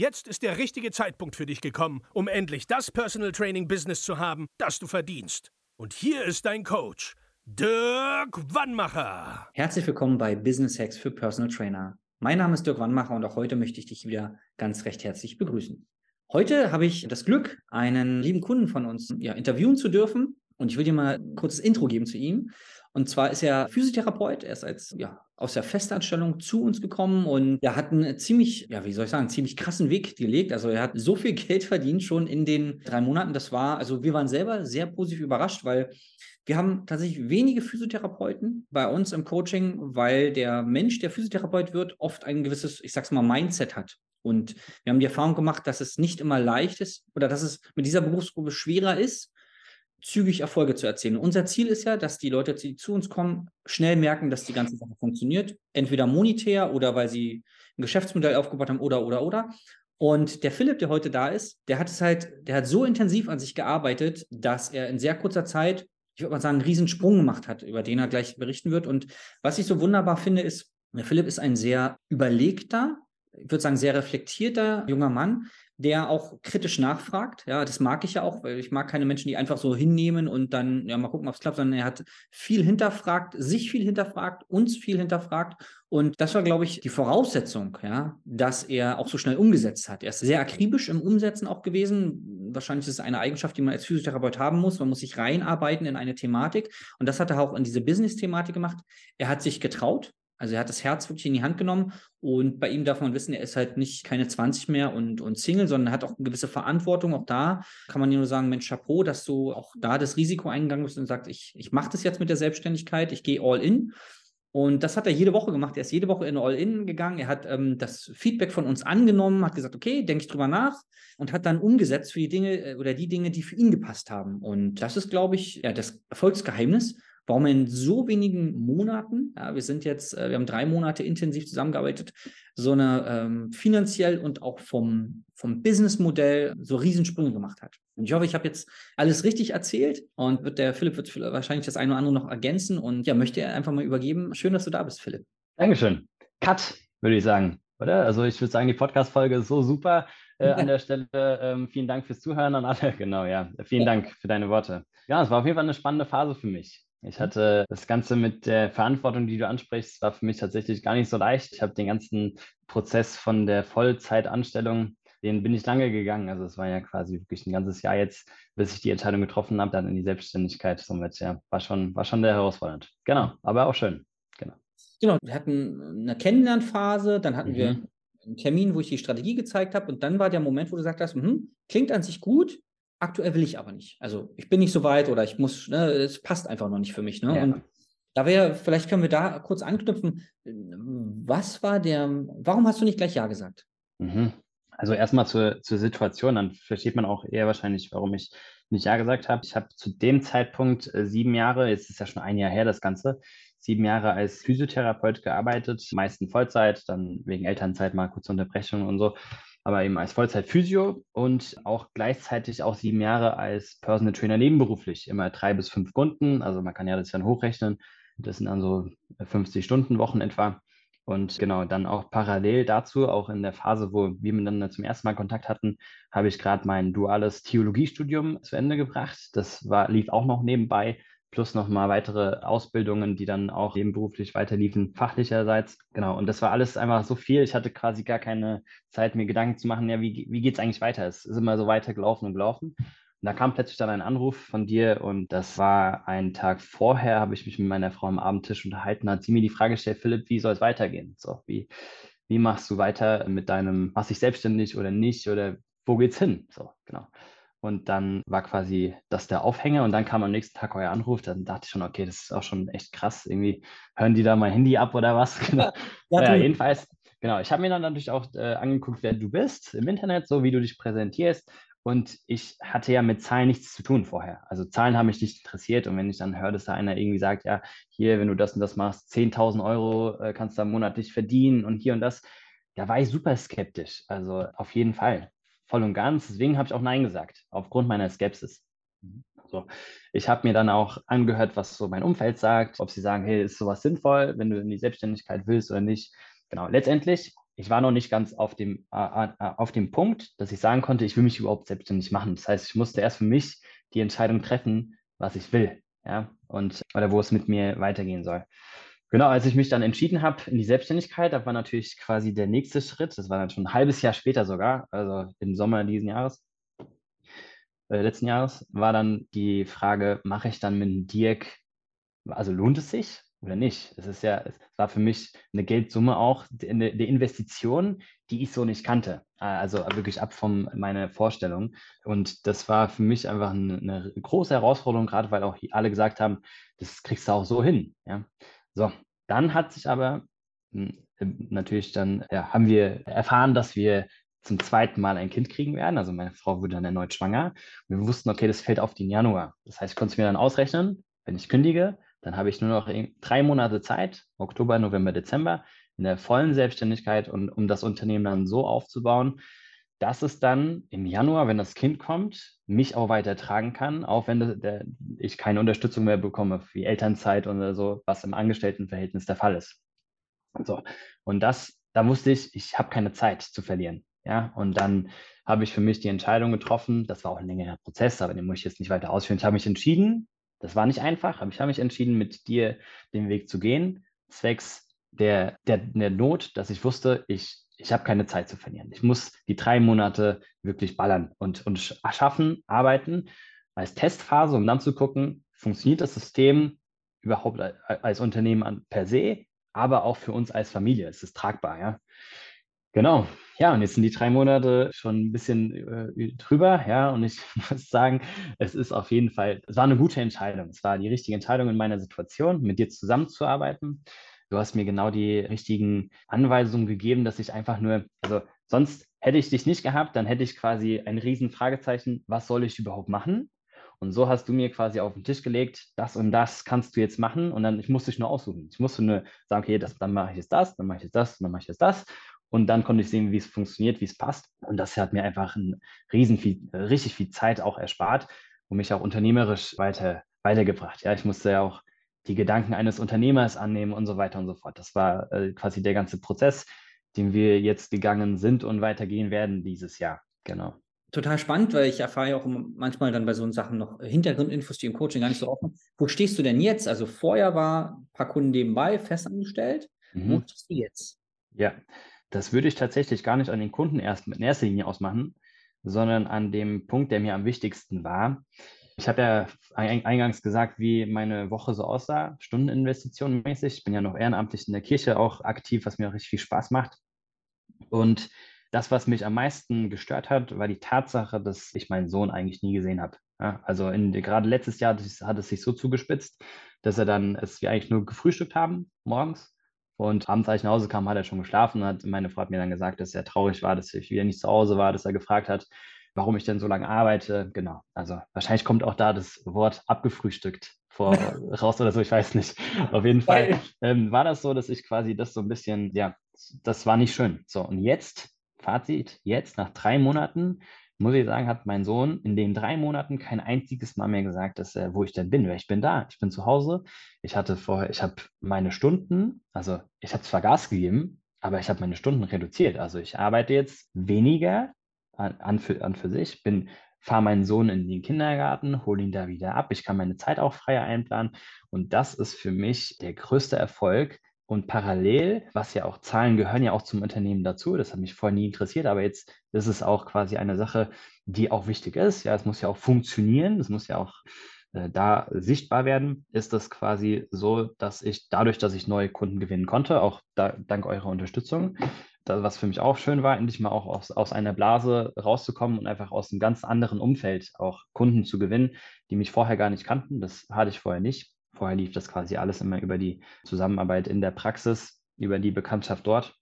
Jetzt ist der richtige Zeitpunkt für dich gekommen, um endlich das Personal Training Business zu haben, das du verdienst. Und hier ist dein Coach, Dirk Wannmacher. Herzlich willkommen bei Business Hacks für Personal Trainer. Mein Name ist Dirk Wannmacher und auch heute möchte ich dich wieder ganz recht herzlich begrüßen. Heute habe ich das Glück, einen lieben Kunden von uns ja, interviewen zu dürfen. Und ich will dir mal ein kurzes Intro geben zu ihm. Und zwar ist er Physiotherapeut. Er ist als ja, aus der Festanstellung zu uns gekommen und er hat einen ziemlich, ja, wie soll ich sagen, ziemlich krassen Weg gelegt. Also er hat so viel Geld verdient schon in den drei Monaten. Das war, also wir waren selber sehr positiv überrascht, weil wir haben tatsächlich wenige Physiotherapeuten bei uns im Coaching, weil der Mensch, der Physiotherapeut wird, oft ein gewisses, ich sag's mal, Mindset hat. Und wir haben die Erfahrung gemacht, dass es nicht immer leicht ist oder dass es mit dieser Berufsgruppe schwerer ist, zügig Erfolge zu erzielen. Unser Ziel ist ja, dass die Leute, die zu uns kommen, schnell merken, dass die ganze Sache funktioniert. Entweder monetär oder weil sie ein Geschäftsmodell aufgebaut haben oder, oder, oder. Und der Philipp, der heute da ist, der hat es halt, der hat so intensiv an sich gearbeitet, dass er in sehr kurzer Zeit, ich würde mal sagen, einen Riesensprung gemacht hat, über den er gleich berichten wird. Und was ich so wunderbar finde, ist, der Philipp ist ein sehr überlegter, ich würde sagen, sehr reflektierter junger Mann, der auch kritisch nachfragt. Ja, das mag ich ja auch, weil ich mag keine Menschen, die einfach so hinnehmen und dann ja mal gucken, ob es klappt, sondern er hat viel hinterfragt, sich viel hinterfragt, uns viel hinterfragt. Und das war, glaube ich, die Voraussetzung, ja, dass er auch so schnell umgesetzt hat. Er ist sehr akribisch im Umsetzen auch gewesen. Wahrscheinlich ist es eine Eigenschaft, die man als Physiotherapeut haben muss. Man muss sich reinarbeiten in eine Thematik. Und das hat er auch in diese Business-Thematik gemacht. Er hat sich getraut, also er hat das Herz wirklich in die Hand genommen und bei ihm darf man wissen, er ist halt nicht keine 20 mehr und, und Single, sondern hat auch eine gewisse Verantwortung. Auch da kann man nur sagen, Mensch, Chapeau, dass du auch da das Risiko eingegangen bist und sagst, ich, ich mache das jetzt mit der Selbstständigkeit, ich gehe all in. Und das hat er jede Woche gemacht. Er ist jede Woche in All-In gegangen. Er hat ähm, das Feedback von uns angenommen, hat gesagt, okay, denke ich drüber nach und hat dann umgesetzt für die Dinge äh, oder die Dinge, die für ihn gepasst haben. Und das ist, glaube ich, ja, das Erfolgsgeheimnis warum in so wenigen Monaten, ja, wir sind jetzt, äh, wir haben drei Monate intensiv zusammengearbeitet, so eine ähm, finanziell und auch vom, vom Businessmodell so Riesensprünge gemacht hat. Und ich hoffe, ich habe jetzt alles richtig erzählt und wird der Philipp wird wahrscheinlich das eine oder andere noch ergänzen und ja, möchte er einfach mal übergeben. Schön, dass du da bist, Philipp. Dankeschön. Cut, würde ich sagen, oder? Also ich würde sagen, die Podcast-Folge ist so super. Äh, an der Stelle ähm, vielen Dank fürs Zuhören an alle. Genau, ja. Vielen ja. Dank für deine Worte. Ja, es war auf jeden Fall eine spannende Phase für mich. Ich mhm. hatte das Ganze mit der Verantwortung, die du ansprichst, war für mich tatsächlich gar nicht so leicht. Ich habe den ganzen Prozess von der Vollzeitanstellung, den bin ich lange gegangen. Also es war ja quasi wirklich ein ganzes Jahr jetzt, bis ich die Entscheidung getroffen habe, dann in die Selbstständigkeit. Somit ja, war schon, war schon sehr herausfordernd. Genau, aber auch schön. Genau. Genau, wir hatten eine Kennenlernphase, dann hatten mhm. wir einen Termin, wo ich die Strategie gezeigt habe und dann war der Moment, wo du gesagt hast, hm, klingt an sich gut, Aktuell will ich aber nicht. Also ich bin nicht so weit oder ich muss, ne, es passt einfach noch nicht für mich. Ne? Ja. Und da wäre, vielleicht können wir da kurz anknüpfen. Was war der, warum hast du nicht gleich Ja gesagt? Mhm. Also erstmal zur, zur Situation, dann versteht man auch eher wahrscheinlich, warum ich nicht Ja gesagt habe. Ich habe zu dem Zeitpunkt äh, sieben Jahre, jetzt ist ja schon ein Jahr her das Ganze, sieben Jahre als Physiotherapeut gearbeitet, meisten Vollzeit, dann wegen Elternzeit mal kurze Unterbrechung und so aber eben als Vollzeit-Physio und auch gleichzeitig auch sieben Jahre als Personal Trainer nebenberuflich, immer drei bis fünf Kunden. Also man kann ja das dann hochrechnen. Das sind dann so 50 Stunden Wochen etwa. Und genau, dann auch parallel dazu, auch in der Phase, wo wir miteinander zum ersten Mal Kontakt hatten, habe ich gerade mein duales Theologiestudium zu Ende gebracht. Das war, lief auch noch nebenbei plus nochmal weitere Ausbildungen, die dann auch nebenberuflich weiterliefen, fachlicherseits. Genau, und das war alles einfach so viel. Ich hatte quasi gar keine Zeit, mir Gedanken zu machen, ja, wie, wie geht es eigentlich weiter? Es ist immer so weiter gelaufen und gelaufen. Und da kam plötzlich dann ein Anruf von dir und das war ein Tag vorher, habe ich mich mit meiner Frau am Abendtisch unterhalten, hat sie mir die Frage gestellt, Philipp, wie soll es weitergehen? So, wie, wie machst du weiter mit deinem, machst dich selbstständig oder nicht oder wo geht's hin? So, genau. Und dann war quasi das der Aufhänger und dann kam am nächsten Tag euer Anruf. Dann dachte ich schon, okay, das ist auch schon echt krass. Irgendwie hören die da mein Handy ab oder was? Genau. Ja, ja, jedenfalls genau, ich habe mir dann natürlich auch äh, angeguckt, wer du bist im Internet, so wie du dich präsentierst. Und ich hatte ja mit Zahlen nichts zu tun vorher. Also Zahlen haben mich nicht interessiert. Und wenn ich dann höre, dass da einer irgendwie sagt, ja, hier, wenn du das und das machst, 10.000 Euro äh, kannst du monatlich verdienen und hier und das, da war ich super skeptisch. Also auf jeden Fall, voll und ganz. Deswegen habe ich auch Nein gesagt, aufgrund meiner Skepsis. So. Ich habe mir dann auch angehört, was so mein Umfeld sagt, ob sie sagen, hey, ist sowas sinnvoll, wenn du in die Selbstständigkeit willst oder nicht. Genau, letztendlich ich war noch nicht ganz auf dem, äh, äh, auf dem Punkt, dass ich sagen konnte, ich will mich überhaupt selbstständig machen. Das heißt, ich musste erst für mich die Entscheidung treffen, was ich will, ja, und oder wo es mit mir weitergehen soll. Genau, als ich mich dann entschieden habe in die Selbstständigkeit, da war natürlich quasi der nächste Schritt. Das war dann schon ein halbes Jahr später sogar, also im Sommer diesen Jahres, äh, letzten Jahres, war dann die Frage, mache ich dann mit Dirk, also lohnt es sich? oder nicht. Es ist ja, es war für mich eine Geldsumme auch, eine, eine Investition, die ich so nicht kannte. Also wirklich ab von meiner Vorstellung. Und das war für mich einfach eine, eine große Herausforderung, gerade weil auch alle gesagt haben, das kriegst du auch so hin. Ja. So, dann hat sich aber hm, natürlich dann, ja, haben wir erfahren, dass wir zum zweiten Mal ein Kind kriegen werden. Also meine Frau wurde dann erneut schwanger. Und wir wussten, okay, das fällt auf den Januar. Das heißt, ich konnte es mir dann ausrechnen, wenn ich kündige, dann habe ich nur noch drei Monate Zeit, Oktober, November, Dezember, in der vollen Selbstständigkeit und um das Unternehmen dann so aufzubauen, dass es dann im Januar, wenn das Kind kommt, mich auch weiter tragen kann, auch wenn der, der, ich keine Unterstützung mehr bekomme, wie Elternzeit oder so, was im Angestelltenverhältnis der Fall ist. So. Und das, da wusste ich, ich habe keine Zeit zu verlieren. Ja, und dann habe ich für mich die Entscheidung getroffen, das war auch ein längerer Prozess, aber den muss ich jetzt nicht weiter ausführen. Ich habe mich entschieden, das war nicht einfach, aber ich habe mich entschieden, mit dir den Weg zu gehen, zwecks der, der, der Not, dass ich wusste, ich, ich habe keine Zeit zu verlieren. Ich muss die drei Monate wirklich ballern und, und schaffen, arbeiten als Testphase, um dann zu gucken, funktioniert das System überhaupt als Unternehmen per se, aber auch für uns als Familie. Ist es tragbar, ja? Genau. Ja, und jetzt sind die drei Monate schon ein bisschen äh, drüber, ja, und ich muss sagen, es ist auf jeden Fall, es war eine gute Entscheidung. Es war die richtige Entscheidung in meiner Situation, mit dir zusammenzuarbeiten. Du hast mir genau die richtigen Anweisungen gegeben, dass ich einfach nur, also sonst hätte ich dich nicht gehabt, dann hätte ich quasi ein riesen Fragezeichen, was soll ich überhaupt machen? Und so hast du mir quasi auf den Tisch gelegt, das und das kannst du jetzt machen. Und dann, ich musste dich nur aussuchen. Ich musste nur sagen, okay, das, dann mache ich jetzt das, dann mache ich jetzt das, dann mache ich jetzt das. Und dann konnte ich sehen, wie es funktioniert, wie es passt. Und das hat mir einfach ein riesen viel, richtig viel Zeit auch erspart und mich auch unternehmerisch weiter, weitergebracht. Ja, ich musste ja auch die Gedanken eines Unternehmers annehmen und so weiter und so fort. Das war äh, quasi der ganze Prozess, den wir jetzt gegangen sind und weitergehen werden dieses Jahr. Genau. Total spannend, weil ich erfahre ja auch manchmal dann bei so Sachen noch Hintergrundinfos, die im Coaching gar nicht so offen. Wo stehst du denn jetzt? Also vorher war ein paar Kunden nebenbei festangestellt. Mhm. Wo stehst du jetzt? Ja, das würde ich tatsächlich gar nicht an den Kunden erst in erster Linie ausmachen, sondern an dem Punkt, der mir am wichtigsten war. Ich habe ja eingangs gesagt, wie meine Woche so aussah, Stundeninvestitionen mäßig. Ich bin ja noch ehrenamtlich in der Kirche auch aktiv, was mir auch richtig viel Spaß macht. Und das, was mich am meisten gestört hat, war die Tatsache, dass ich meinen Sohn eigentlich nie gesehen habe. Ja, also in, gerade letztes Jahr hat es sich so zugespitzt, dass er dann, es wir eigentlich nur gefrühstückt haben morgens und abends, als ich nach Hause kam, hat er schon geschlafen. Und meine Frau hat mir dann gesagt, dass er traurig war, dass ich wieder nicht zu Hause war, dass er gefragt hat, warum ich denn so lange arbeite. Genau. Also wahrscheinlich kommt auch da das Wort abgefrühstückt vor, raus oder so, ich weiß nicht. Auf jeden Fall ähm, war das so, dass ich quasi das so ein bisschen, ja, das war nicht schön. So, und jetzt, Fazit, jetzt nach drei Monaten muss ich sagen, hat mein Sohn in den drei Monaten kein einziges Mal mehr gesagt, dass er, wo ich denn bin. Weil ich bin da, ich bin zu Hause. Ich hatte vorher, ich habe meine Stunden, also ich habe zwar Gas gegeben, aber ich habe meine Stunden reduziert. Also ich arbeite jetzt weniger an, an, für, an für sich, bin fahre meinen Sohn in den Kindergarten, hole ihn da wieder ab. Ich kann meine Zeit auch freier einplanen. Und das ist für mich der größte Erfolg, und parallel, was ja auch Zahlen gehören ja auch zum Unternehmen dazu, das hat mich vorher nie interessiert, aber jetzt ist es auch quasi eine Sache, die auch wichtig ist. Ja, es muss ja auch funktionieren, es muss ja auch äh, da sichtbar werden, ist das quasi so, dass ich dadurch, dass ich neue Kunden gewinnen konnte, auch da, dank eurer Unterstützung, das, was für mich auch schön war, endlich mal auch aus, aus einer Blase rauszukommen und einfach aus einem ganz anderen Umfeld auch Kunden zu gewinnen, die mich vorher gar nicht kannten. Das hatte ich vorher nicht. Vorher lief das quasi alles immer über die Zusammenarbeit in der Praxis, über die Bekanntschaft dort.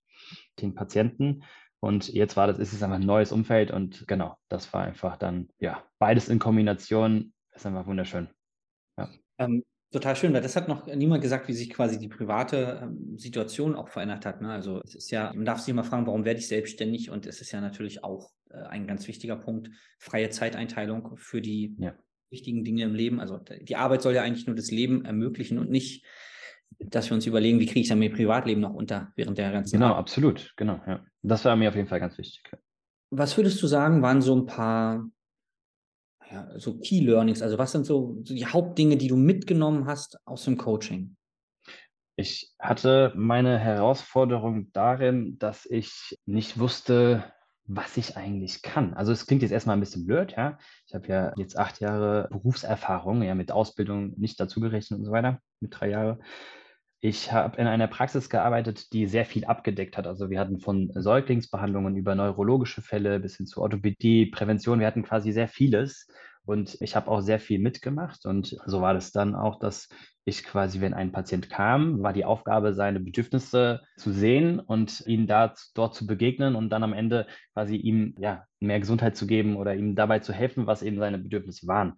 den Patienten. Und jetzt war das, ist es einfach ein neues Umfeld und genau, das war einfach dann, ja, beides in Kombination ist einfach wunderschön. Ja. Ähm, total schön, weil das hat noch niemand gesagt, wie sich quasi die private ähm, Situation auch verändert hat. Ne? Also es ist ja, man darf sich immer fragen, warum werde ich selbstständig? Und es ist ja natürlich auch äh, ein ganz wichtiger Punkt, freie Zeiteinteilung für die ja. wichtigen Dinge im Leben. Also die Arbeit soll ja eigentlich nur das Leben ermöglichen und nicht dass wir uns überlegen, wie kriege ich dann mein Privatleben noch unter während der ganzen Genau, Arbeit. absolut, genau, ja. Das war mir auf jeden Fall ganz wichtig. Was würdest du sagen, waren so ein paar ja, so Key Learnings? Also was sind so, so die Hauptdinge, die du mitgenommen hast aus dem Coaching? Ich hatte meine Herausforderung darin, dass ich nicht wusste, was ich eigentlich kann. Also es klingt jetzt erstmal ein bisschen blöd, ja. Ich habe ja jetzt acht Jahre Berufserfahrung, ja, mit Ausbildung nicht dazugerechnet und so weiter, mit drei Jahren. Ich habe in einer Praxis gearbeitet, die sehr viel abgedeckt hat. Also wir hatten von Säuglingsbehandlungen über neurologische Fälle bis hin zu Orthopädie, Prävention. Wir hatten quasi sehr vieles. Und ich habe auch sehr viel mitgemacht. Und so war das dann auch, dass ich quasi, wenn ein Patient kam, war die Aufgabe, seine Bedürfnisse zu sehen und ihn da, dort zu begegnen und dann am Ende quasi ihm ja, mehr Gesundheit zu geben oder ihm dabei zu helfen, was eben seine Bedürfnisse waren.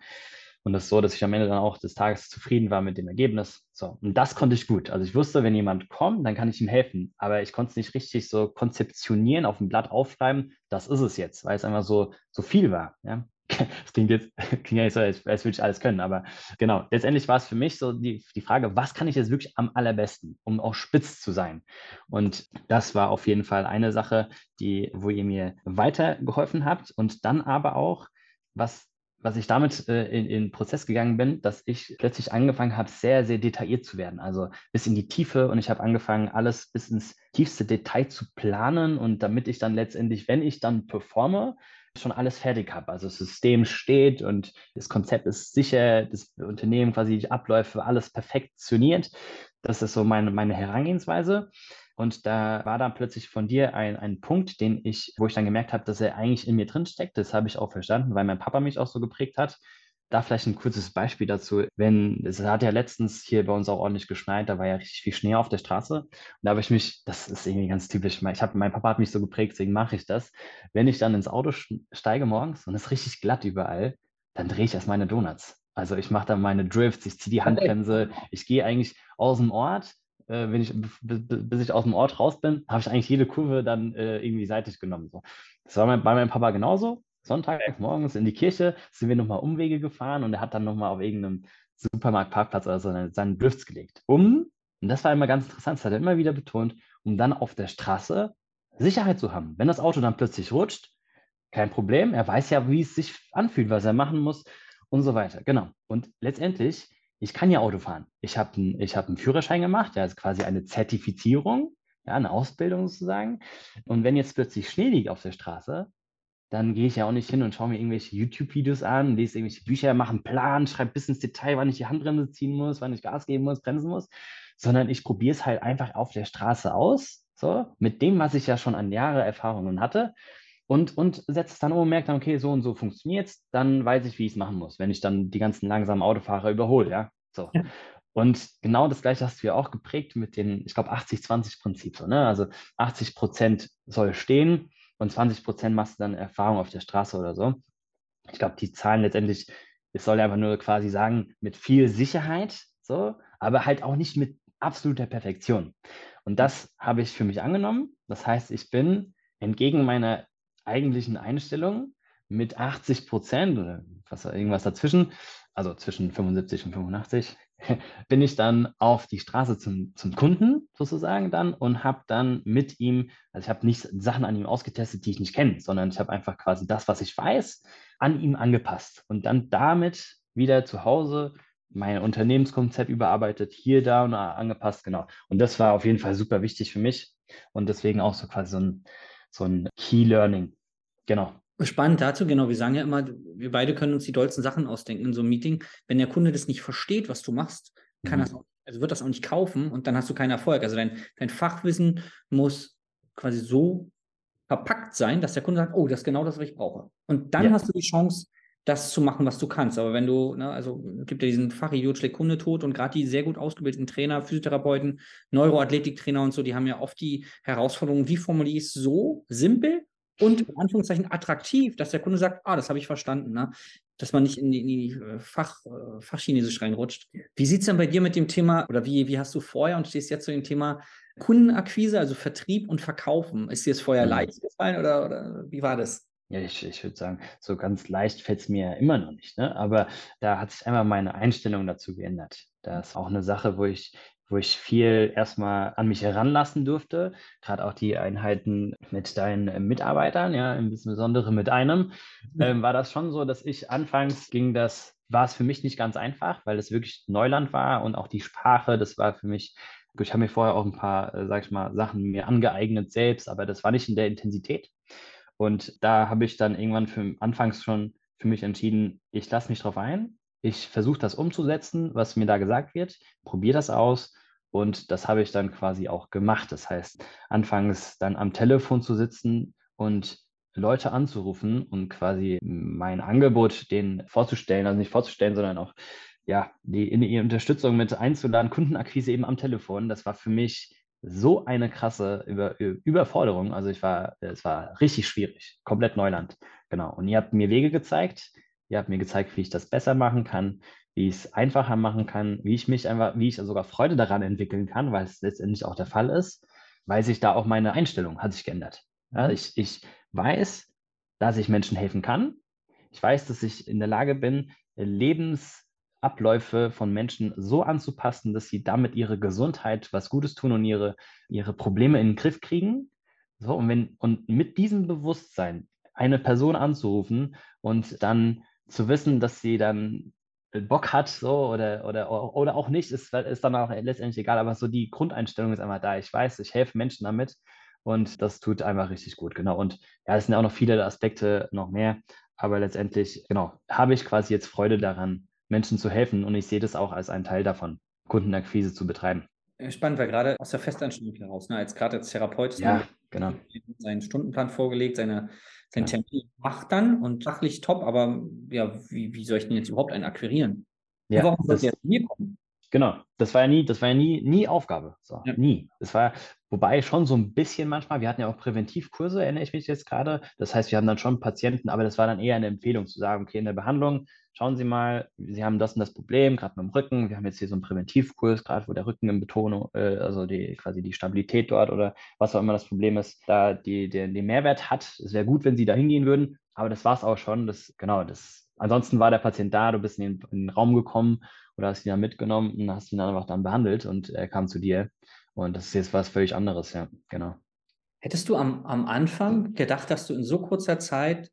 Und das so, dass ich am Ende dann auch des Tages zufrieden war mit dem Ergebnis. So. Und das konnte ich gut. Also ich wusste, wenn jemand kommt, dann kann ich ihm helfen. Aber ich konnte es nicht richtig so konzeptionieren, auf dem Blatt aufschreiben, das ist es jetzt, weil es einfach so, so viel war. Ja? Das klingt jetzt klingt ja nicht so, als, als würde ich alles können, aber genau, letztendlich war es für mich so die, die Frage, was kann ich jetzt wirklich am allerbesten, um auch spitz zu sein? Und das war auf jeden Fall eine Sache, die, wo ihr mir weitergeholfen habt und dann aber auch, was was ich damit äh, in, in den Prozess gegangen bin, dass ich plötzlich angefangen habe, sehr, sehr detailliert zu werden. Also bis in die Tiefe und ich habe angefangen, alles bis ins tiefste Detail zu planen und damit ich dann letztendlich, wenn ich dann performe, schon alles fertig habe. Also das System steht und das Konzept ist sicher, das Unternehmen quasi die Abläufe, alles perfektioniert. Das ist so meine, meine Herangehensweise. Und da war dann plötzlich von dir ein, ein Punkt, den ich, wo ich dann gemerkt habe, dass er eigentlich in mir drin steckt. Das habe ich auch verstanden, weil mein Papa mich auch so geprägt hat. Da vielleicht ein kurzes Beispiel dazu. Wenn, es hat ja letztens hier bei uns auch ordentlich geschneit, da war ja richtig viel Schnee auf der Straße. Und da habe ich mich, das ist irgendwie ganz typisch, ich habe, mein Papa hat mich so geprägt, deswegen mache ich das. Wenn ich dann ins Auto steige morgens und es ist richtig glatt überall, dann drehe ich erst meine Donuts. Also ich mache dann meine Drifts, ich ziehe die Handbremse, ich gehe eigentlich aus dem Ort, wenn ich, bis ich aus dem Ort raus bin, habe ich eigentlich jede Kurve dann äh, irgendwie seitlich genommen. So. Das war mein, bei meinem Papa genauso. Sonntag morgens in die Kirche sind wir nochmal Umwege gefahren und er hat dann nochmal auf irgendeinem Supermarktparkplatz oder so seinen Drifts gelegt. Um, und das war immer ganz interessant, das hat er immer wieder betont, um dann auf der Straße Sicherheit zu haben. Wenn das Auto dann plötzlich rutscht, kein Problem, er weiß ja, wie es sich anfühlt, was er machen muss und so weiter. Genau. Und letztendlich, ich kann ja Auto fahren. Ich habe einen hab Führerschein gemacht, der ist quasi eine Zertifizierung, ja, eine Ausbildung sozusagen. Und wenn jetzt plötzlich Schnee liegt auf der Straße, dann gehe ich ja auch nicht hin und schaue mir irgendwelche YouTube-Videos an, lese irgendwelche Bücher, mache einen Plan, schreibe bis ins Detail, wann ich die Handbremse ziehen muss, wann ich Gas geben muss, bremsen muss, sondern ich probiere es halt einfach auf der Straße aus, so, mit dem, was ich ja schon an Jahre Erfahrungen hatte und, und setze es dann um und merke dann, okay, so und so funktioniert es, dann weiß ich, wie ich es machen muss, wenn ich dann die ganzen langsamen Autofahrer überhole, ja, so. Ja. Und genau das Gleiche hast du ja auch geprägt mit den, ich glaube, 80-20-Prinzip, so, ne? also 80 Prozent soll stehen, und 20 Prozent machst du dann Erfahrung auf der Straße oder so. Ich glaube, die Zahlen letztendlich, es soll einfach nur quasi sagen, mit viel Sicherheit, so, aber halt auch nicht mit absoluter Perfektion. Und das habe ich für mich angenommen. Das heißt, ich bin entgegen meiner eigentlichen Einstellung mit 80 Prozent oder was, irgendwas dazwischen, also zwischen 75 und 85, bin ich dann auf die Straße zum, zum Kunden sozusagen dann und habe dann mit ihm, also ich habe nicht Sachen an ihm ausgetestet, die ich nicht kenne, sondern ich habe einfach quasi das, was ich weiß, an ihm angepasst und dann damit wieder zu Hause mein Unternehmenskonzept überarbeitet, hier, da und angepasst, genau. Und das war auf jeden Fall super wichtig für mich und deswegen auch so quasi so ein, so ein Key Learning. Genau. Spannend dazu, genau. Wir sagen ja immer, wir beide können uns die dollsten Sachen ausdenken in so einem Meeting. Wenn der Kunde das nicht versteht, was du machst, kann mhm. das auch, also wird das auch nicht kaufen und dann hast du keinen Erfolg. Also dein, dein Fachwissen muss quasi so verpackt sein, dass der Kunde sagt, oh, das ist genau das, was ich brauche. Und dann ja. hast du die Chance, das zu machen, was du kannst. Aber wenn du, ne, also gibt ja diesen Fachidiot schlägt Kunde tot und gerade die sehr gut ausgebildeten Trainer, Physiotherapeuten, Neuroathletiktrainer und so, die haben ja oft die Herausforderung, wie formuliere ich es so simpel und in Anführungszeichen attraktiv, dass der Kunde sagt, ah, das habe ich verstanden, ne? dass man nicht in die, in die äh, Fach, äh, Fachchinesisch reinrutscht. Wie sieht es denn bei dir mit dem Thema, oder wie, wie hast du vorher und stehst jetzt zu dem Thema Kundenakquise, also Vertrieb und Verkaufen? Ist dir das vorher mhm. leicht gefallen oder, oder wie war das? Ja, ich, ich würde sagen, so ganz leicht fällt es mir immer noch nicht. Ne? Aber da hat sich einmal meine Einstellung dazu geändert. Das ist auch eine Sache, wo ich, wo ich viel erstmal an mich heranlassen durfte. Gerade auch die Einheiten mit deinen Mitarbeitern, ja, insbesondere mit einem, ähm, war das schon so, dass ich anfangs ging das, war es für mich nicht ganz einfach, weil es wirklich Neuland war und auch die Sprache, das war für mich ich habe mir vorher auch ein paar, äh, sag ich mal, Sachen mir angeeignet selbst, aber das war nicht in der Intensität. Und da habe ich dann irgendwann für anfangs schon für mich entschieden, ich lasse mich drauf ein, ich versuche das umzusetzen, was mir da gesagt wird, probiere das aus und das habe ich dann quasi auch gemacht. Das heißt, anfangs dann am Telefon zu sitzen und Leute anzurufen und quasi mein Angebot denen vorzustellen, also nicht vorzustellen, sondern auch ja, die in die Unterstützung mit einzuladen, Kundenakquise eben am Telefon, das war für mich so eine krasse Über Überforderung. Also ich war, es war richtig schwierig, komplett Neuland. Genau. Und ihr habt mir Wege gezeigt, ihr habt mir gezeigt, wie ich das besser machen kann, wie ich es einfacher machen kann, wie ich mich einfach, wie ich sogar Freude daran entwickeln kann, weil es letztendlich auch der Fall ist, weil sich da auch meine Einstellung hat sich geändert. Ja, ich, ich weiß, dass ich Menschen helfen kann. Ich weiß, dass ich in der Lage bin, Lebens Abläufe von Menschen so anzupassen, dass sie damit ihre Gesundheit was Gutes tun und ihre, ihre Probleme in den Griff kriegen. So, und, wenn, und mit diesem Bewusstsein eine Person anzurufen und dann zu wissen, dass sie dann Bock hat, so oder, oder, oder auch nicht, ist, ist dann auch letztendlich egal, aber so die Grundeinstellung ist einfach da. Ich weiß, ich helfe Menschen damit und das tut einfach richtig gut, genau. Und ja, es sind auch noch viele Aspekte noch mehr, aber letztendlich, genau, habe ich quasi jetzt Freude daran, Menschen zu helfen. Und ich sehe das auch als einen Teil davon, Kundenakquise zu betreiben. Spannend, weil gerade aus der Festanstellung heraus, ne, als gerade als Therapeut ja, genau. seinen Stundenplan vorgelegt, seine, sein ja. Termin macht dann und fachlich top, aber ja, wie, wie soll ich denn jetzt überhaupt einen akquirieren? Ja, warum soll der zu mir kommen? Genau, das war ja nie, das war ja nie, nie Aufgabe. So, ja. Nie. Das war, wobei schon so ein bisschen manchmal, wir hatten ja auch Präventivkurse, erinnere ich mich jetzt gerade. Das heißt, wir haben dann schon Patienten, aber das war dann eher eine Empfehlung zu sagen, okay, in der Behandlung, schauen Sie mal, Sie haben das und das Problem, gerade mit dem Rücken. Wir haben jetzt hier so einen Präventivkurs, gerade wo der Rücken in Betonung, äh, also die, quasi die Stabilität dort oder was auch immer das Problem ist, da die, die, den Mehrwert hat. Es wäre gut, wenn Sie da hingehen würden, aber das war es auch schon. Das, genau, das, ansonsten war der Patient da, du bist in den, in den Raum gekommen oder hast ihn dann mitgenommen und hast ihn dann einfach dann behandelt und er kam zu dir. Und das ist jetzt was völlig anderes, ja, genau. Hättest du am, am Anfang gedacht, dass du in so kurzer Zeit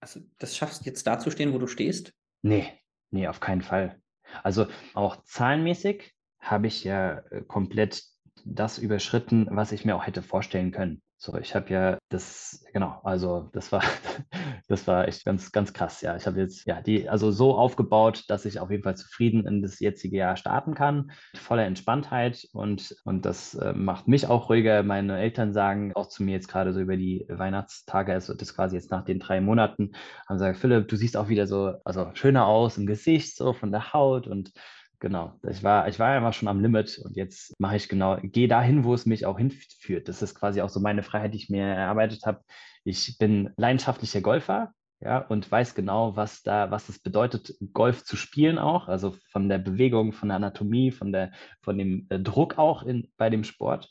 also das schaffst, jetzt dazustehen, wo du stehst? Nee, nee, auf keinen Fall. Also auch zahlenmäßig habe ich ja äh, komplett das überschritten, was ich mir auch hätte vorstellen können. So, ich habe ja das, genau, also das war, das war echt ganz, ganz krass. Ja, ich habe jetzt ja die, also so aufgebaut, dass ich auf jeden Fall zufrieden in das jetzige Jahr starten kann, voller Entspanntheit und, und das äh, macht mich auch ruhiger. Meine Eltern sagen auch zu mir jetzt gerade so über die Weihnachtstage, also das quasi jetzt nach den drei Monaten, haben gesagt, Philipp, du siehst auch wieder so, also schöner aus im Gesicht, so von der Haut und Genau, ich war, ich war einfach schon am Limit und jetzt mache ich genau, gehe dahin, wo es mich auch hinführt. Das ist quasi auch so meine Freiheit, die ich mir erarbeitet habe. Ich bin leidenschaftlicher Golfer, ja, und weiß genau, was da, was es bedeutet, Golf zu spielen auch, also von der Bewegung, von der Anatomie, von der, von dem äh, Druck auch in, bei dem Sport.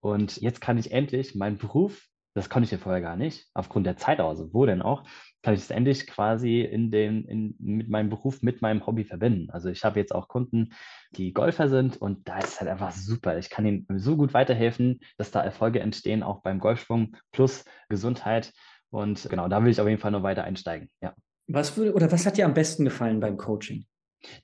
Und jetzt kann ich endlich meinen Beruf, das konnte ich ja vorher gar nicht, aufgrund der Zeit, also wo denn auch, kann ich es endlich quasi in den, in, mit meinem Beruf, mit meinem Hobby verbinden. Also ich habe jetzt auch Kunden, die Golfer sind und da ist es halt einfach super. Ich kann ihnen so gut weiterhelfen, dass da Erfolge entstehen, auch beim Golfschwung plus Gesundheit. Und genau, da will ich auf jeden Fall noch weiter einsteigen. Ja. Was würde oder was hat dir am besten gefallen beim Coaching?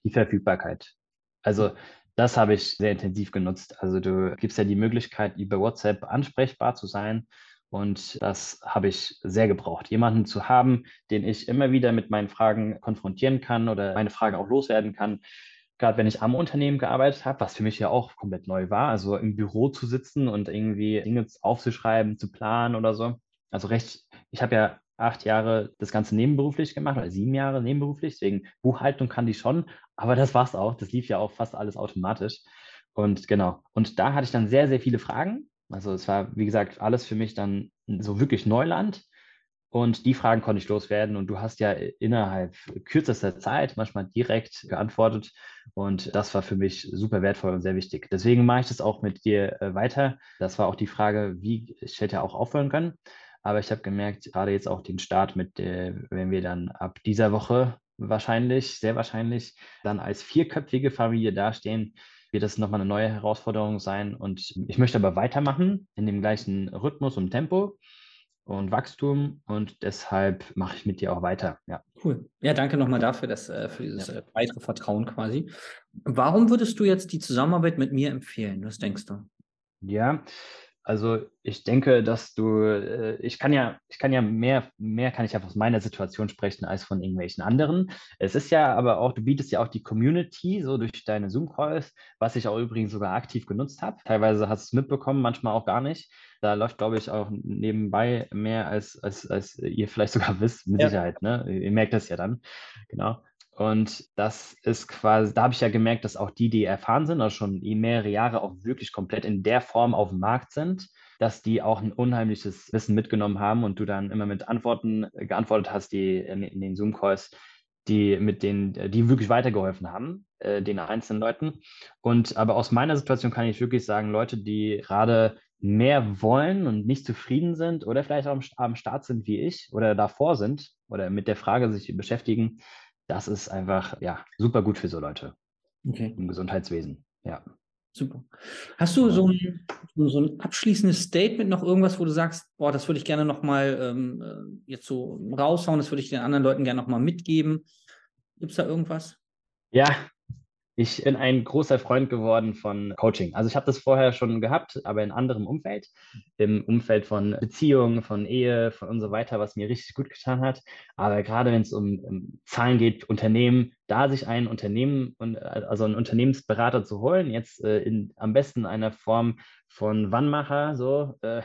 Die Verfügbarkeit. Also das habe ich sehr intensiv genutzt. Also du gibst ja die Möglichkeit, über WhatsApp ansprechbar zu sein und das habe ich sehr gebraucht, jemanden zu haben, den ich immer wieder mit meinen Fragen konfrontieren kann oder meine Fragen auch loswerden kann. Gerade wenn ich am Unternehmen gearbeitet habe, was für mich ja auch komplett neu war, also im Büro zu sitzen und irgendwie Dinge aufzuschreiben, zu planen oder so. Also recht, ich habe ja acht Jahre das Ganze nebenberuflich gemacht oder sieben Jahre nebenberuflich. Deswegen Buchhaltung kann die schon, aber das war's auch. Das lief ja auch fast alles automatisch. Und genau. Und da hatte ich dann sehr, sehr viele Fragen. Also es war, wie gesagt, alles für mich dann so wirklich Neuland. Und die Fragen konnte ich loswerden. Und du hast ja innerhalb kürzester Zeit manchmal direkt geantwortet. Und das war für mich super wertvoll und sehr wichtig. Deswegen mache ich das auch mit dir äh, weiter. Das war auch die Frage, wie ich hätte auch aufhören können. Aber ich habe gemerkt, gerade jetzt auch den Start mit, wenn wir dann ab dieser Woche wahrscheinlich, sehr wahrscheinlich, dann als vierköpfige Familie dastehen, wird das nochmal eine neue Herausforderung sein. Und ich möchte aber weitermachen in dem gleichen Rhythmus und Tempo und Wachstum und deshalb mache ich mit dir auch weiter. Ja. Cool. Ja, danke nochmal dafür, dass, äh, für dieses ja. Äh, weitere Vertrauen quasi. Warum würdest du jetzt die Zusammenarbeit mit mir empfehlen? Was denkst du? Ja, also ich denke, dass du, äh, ich kann ja, ich kann ja mehr, mehr kann ich ja aus meiner Situation sprechen als von irgendwelchen anderen. Es ist ja aber auch, du bietest ja auch die Community so durch deine Zoom-Calls, was ich auch übrigens sogar aktiv genutzt habe. Teilweise hast du es mitbekommen, manchmal auch gar nicht. Da läuft, glaube ich, auch nebenbei mehr als, als, als ihr vielleicht sogar wisst, mit ja. Sicherheit. Ne? Ihr merkt das ja dann. Genau. Und das ist quasi, da habe ich ja gemerkt, dass auch die, die erfahren sind, also schon mehrere Jahre auch wirklich komplett in der Form auf dem Markt sind, dass die auch ein unheimliches Wissen mitgenommen haben und du dann immer mit Antworten geantwortet hast, die in, den Zoom-Calls, die mit denen, die wirklich weitergeholfen haben, äh, den einzelnen Leuten. Und aber aus meiner Situation kann ich wirklich sagen, Leute, die gerade mehr wollen und nicht zufrieden sind oder vielleicht auch am, am Start sind wie ich oder davor sind oder mit der Frage sich beschäftigen, das ist einfach ja super gut für so Leute okay. im Gesundheitswesen. Ja. Super. Hast du so ein, so ein abschließendes Statement, noch irgendwas, wo du sagst, boah, das würde ich gerne nochmal ähm, äh, jetzt so raushauen, das würde ich den anderen Leuten gerne nochmal mitgeben? Gibt es da irgendwas? Ja, ich bin ein großer Freund geworden von Coaching. Also ich habe das vorher schon gehabt, aber in anderem Umfeld, im Umfeld von Beziehungen, von Ehe, von und so weiter, was mir richtig gut getan hat. Aber gerade wenn es um, um, Zahlen geht, Unternehmen, da sich ein Unternehmen und also einen Unternehmensberater zu holen, jetzt äh, in am besten einer Form von Wannmacher, so äh,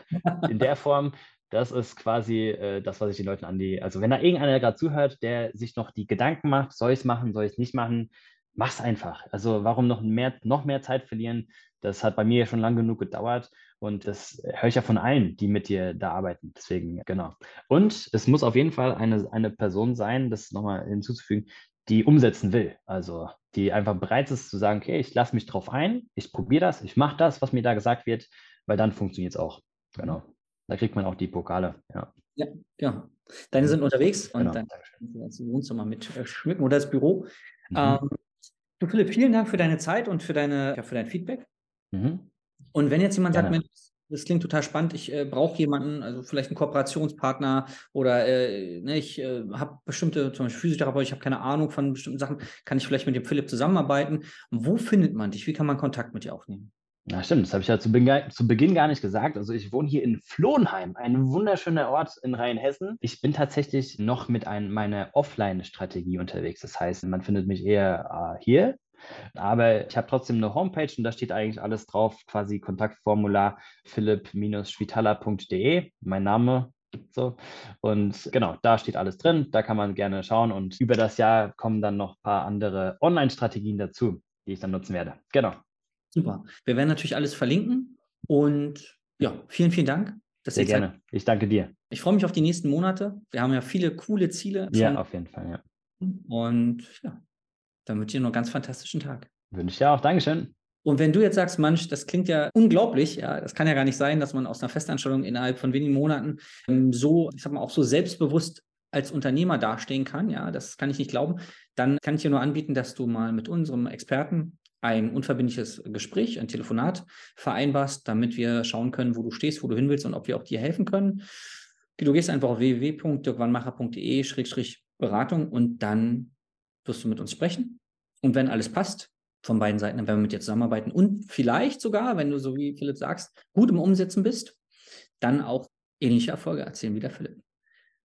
in der Form, das ist quasi äh, das, was ich den Leuten an die, also wenn da irgendeiner gerade zuhört, der sich noch die Gedanken macht, soll ich es machen, soll ich es nicht machen, mach's einfach. Also warum noch mehr, noch mehr Zeit verlieren? Das hat bei mir ja schon lang genug gedauert und das höre ich ja von allen, die mit dir da arbeiten. Deswegen, genau. Und es muss auf jeden Fall eine, eine Person sein, das nochmal hinzuzufügen, die umsetzen will. Also die einfach bereit ist zu sagen, okay, ich lasse mich drauf ein, ich probiere das, ich mache das, was mir da gesagt wird, weil dann funktioniert es auch. Genau. Da kriegt man auch die Pokale. Ja, ja. ja. Deine sind unterwegs und genau. dann das Wohnzimmer mit äh, schmücken oder das Büro. Mhm. Ähm, Du Philipp, vielen Dank für deine Zeit und für, deine, ja, für dein Feedback. Mhm. Und wenn jetzt jemand Gerne. sagt, Mensch, das klingt total spannend, ich äh, brauche jemanden, also vielleicht einen Kooperationspartner oder äh, ne, ich äh, habe bestimmte, zum Beispiel Physiotherapeut, ich habe keine Ahnung von bestimmten Sachen, kann ich vielleicht mit dem Philipp zusammenarbeiten? Wo findet man dich? Wie kann man Kontakt mit dir aufnehmen? Ja, stimmt. Das habe ich ja zu, Beginn, zu Beginn gar nicht gesagt. Also ich wohne hier in Flohnheim, ein wunderschöner Ort in Rheinhessen. Ich bin tatsächlich noch mit ein, meiner Offline-Strategie unterwegs. Das heißt, man findet mich eher äh, hier. Aber ich habe trotzdem eine Homepage und da steht eigentlich alles drauf, quasi Kontaktformular philipp-schwitaler.de, mein Name, so. Und genau, da steht alles drin, da kann man gerne schauen und über das Jahr kommen dann noch ein paar andere Online-Strategien dazu, die ich dann nutzen werde. Genau. Super. Wir werden natürlich alles verlinken und ja, vielen, vielen Dank. Sehr gerne. Zeit. Ich danke dir. Ich freue mich auf die nächsten Monate. Wir haben ja viele coole Ziele. Ja, auf jeden Fall, ja. Und ja, dann wünsche ich dir noch einen ganz fantastischen Tag. Wünsche ich dir auch. Dankeschön. Und wenn du jetzt sagst, Mensch, das klingt ja unglaublich, ja, das kann ja gar nicht sein, dass man aus einer Festanstellung innerhalb von wenigen Monaten ähm, so, ich sag mal, auch so selbstbewusst als Unternehmer dastehen kann, ja, das kann ich nicht glauben, dann kann ich dir nur anbieten, dass du mal mit unserem Experten ein unverbindliches Gespräch, ein Telefonat vereinbarst, damit wir schauen können, wo du stehst, wo du hin willst und ob wir auch dir helfen können. Du gehst einfach auf www.dirkwannmacher.de-beratung und dann wirst du mit uns sprechen. Und wenn alles passt, von beiden Seiten, dann werden wir mit dir zusammenarbeiten und vielleicht sogar, wenn du so wie Philipp sagst, gut im Umsetzen bist, dann auch ähnliche Erfolge erzielen wie der Philipp.